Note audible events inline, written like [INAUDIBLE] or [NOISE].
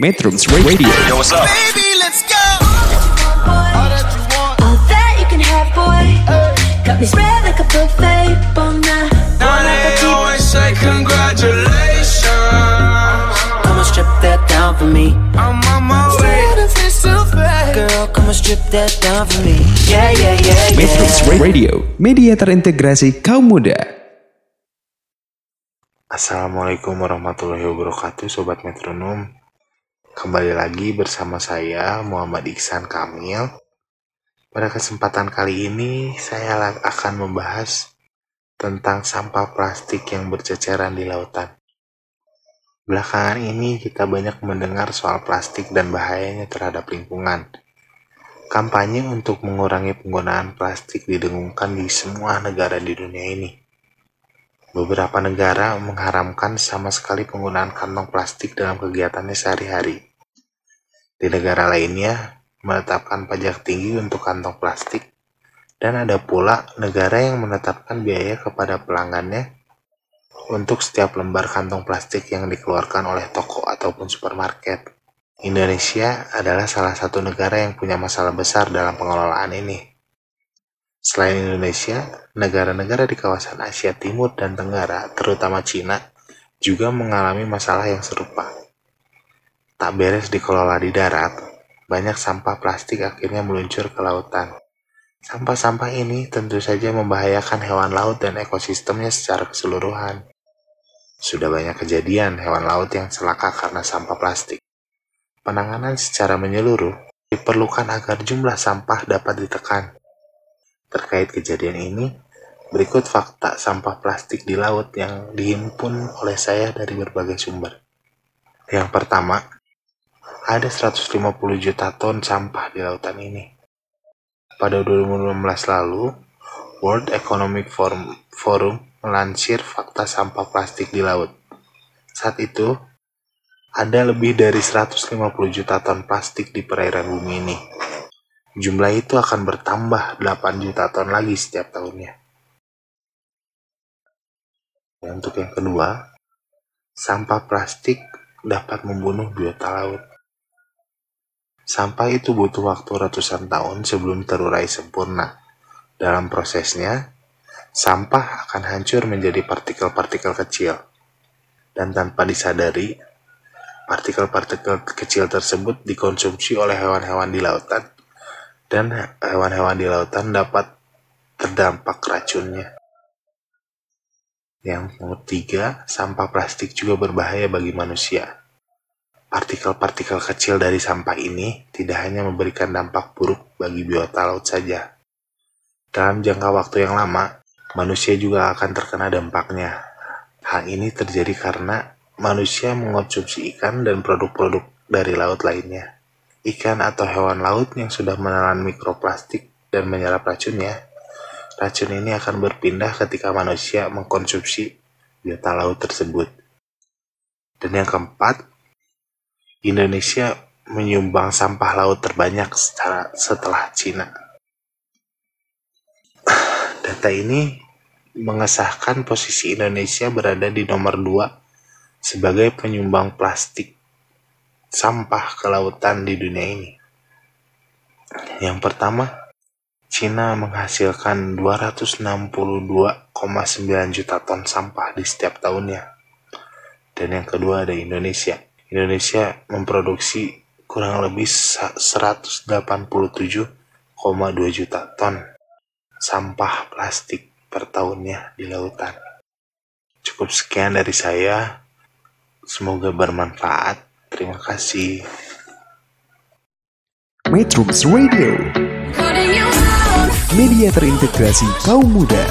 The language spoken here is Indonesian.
Metrums Radio. Yo, what's up? Baby, let's go. All that you can have, boy. Got me spread like a buffet. Bon Now they always say congratulations. Come on, strip that down for me. I'm on my way. Girl, come on, strip that down for me. Yeah, yeah, yeah, Metrums. Radio, media terintegrasi kaum muda. Assalamualaikum warahmatullahi wabarakatuh Sobat Metronom Kembali lagi bersama saya Muhammad Iksan Kamil. Pada kesempatan kali ini saya akan membahas Tentang sampah plastik yang berceceran di lautan. Belakangan ini kita banyak mendengar soal plastik dan bahayanya terhadap lingkungan. Kampanye untuk mengurangi penggunaan plastik didengungkan di semua negara di dunia ini. Beberapa negara mengharamkan sama sekali penggunaan kantong plastik dalam kegiatannya sehari-hari. Di negara lainnya, menetapkan pajak tinggi untuk kantong plastik, dan ada pula negara yang menetapkan biaya kepada pelanggannya untuk setiap lembar kantong plastik yang dikeluarkan oleh toko ataupun supermarket. Indonesia adalah salah satu negara yang punya masalah besar dalam pengelolaan ini. Selain Indonesia, negara-negara di kawasan Asia Timur dan Tenggara, terutama Cina, juga mengalami masalah yang serupa. Tak beres dikelola di darat, banyak sampah plastik akhirnya meluncur ke lautan. Sampah-sampah ini tentu saja membahayakan hewan laut dan ekosistemnya secara keseluruhan. Sudah banyak kejadian hewan laut yang celaka karena sampah plastik. Penanganan secara menyeluruh diperlukan agar jumlah sampah dapat ditekan. Terkait kejadian ini, berikut fakta sampah plastik di laut yang dihimpun oleh saya dari berbagai sumber. Yang pertama, ada 150 juta ton sampah di lautan ini. Pada 2016 lalu, World Economic Forum, Forum melansir fakta sampah plastik di laut. Saat itu, ada lebih dari 150 juta ton plastik di perairan bumi ini. Jumlah itu akan bertambah 8 juta ton lagi setiap tahunnya. Dan untuk yang kedua, sampah plastik dapat membunuh biota laut. Sampah itu butuh waktu ratusan tahun sebelum terurai sempurna. Dalam prosesnya, sampah akan hancur menjadi partikel-partikel kecil. Dan tanpa disadari, partikel-partikel kecil tersebut dikonsumsi oleh hewan-hewan di lautan dan hewan-hewan di lautan dapat terdampak racunnya. Yang nomor tiga, sampah plastik juga berbahaya bagi manusia. Partikel-partikel kecil dari sampah ini tidak hanya memberikan dampak buruk bagi biota laut saja. Dalam jangka waktu yang lama, manusia juga akan terkena dampaknya. Hal ini terjadi karena manusia mengonsumsi ikan dan produk-produk dari laut lainnya ikan atau hewan laut yang sudah menelan mikroplastik dan menyerap racunnya, racun ini akan berpindah ketika manusia mengkonsumsi biota laut tersebut. Dan yang keempat, Indonesia menyumbang sampah laut terbanyak secara, setelah Cina. [SIGHS] Data ini mengesahkan posisi Indonesia berada di nomor 2 sebagai penyumbang plastik sampah ke lautan di dunia ini. Yang pertama, Cina menghasilkan 262,9 juta ton sampah di setiap tahunnya. Dan yang kedua ada Indonesia. Indonesia memproduksi kurang lebih 187,2 juta ton sampah plastik per tahunnya di lautan. Cukup sekian dari saya. Semoga bermanfaat. Terima kasih. Metrums Radio, media terintegrasi kaum muda.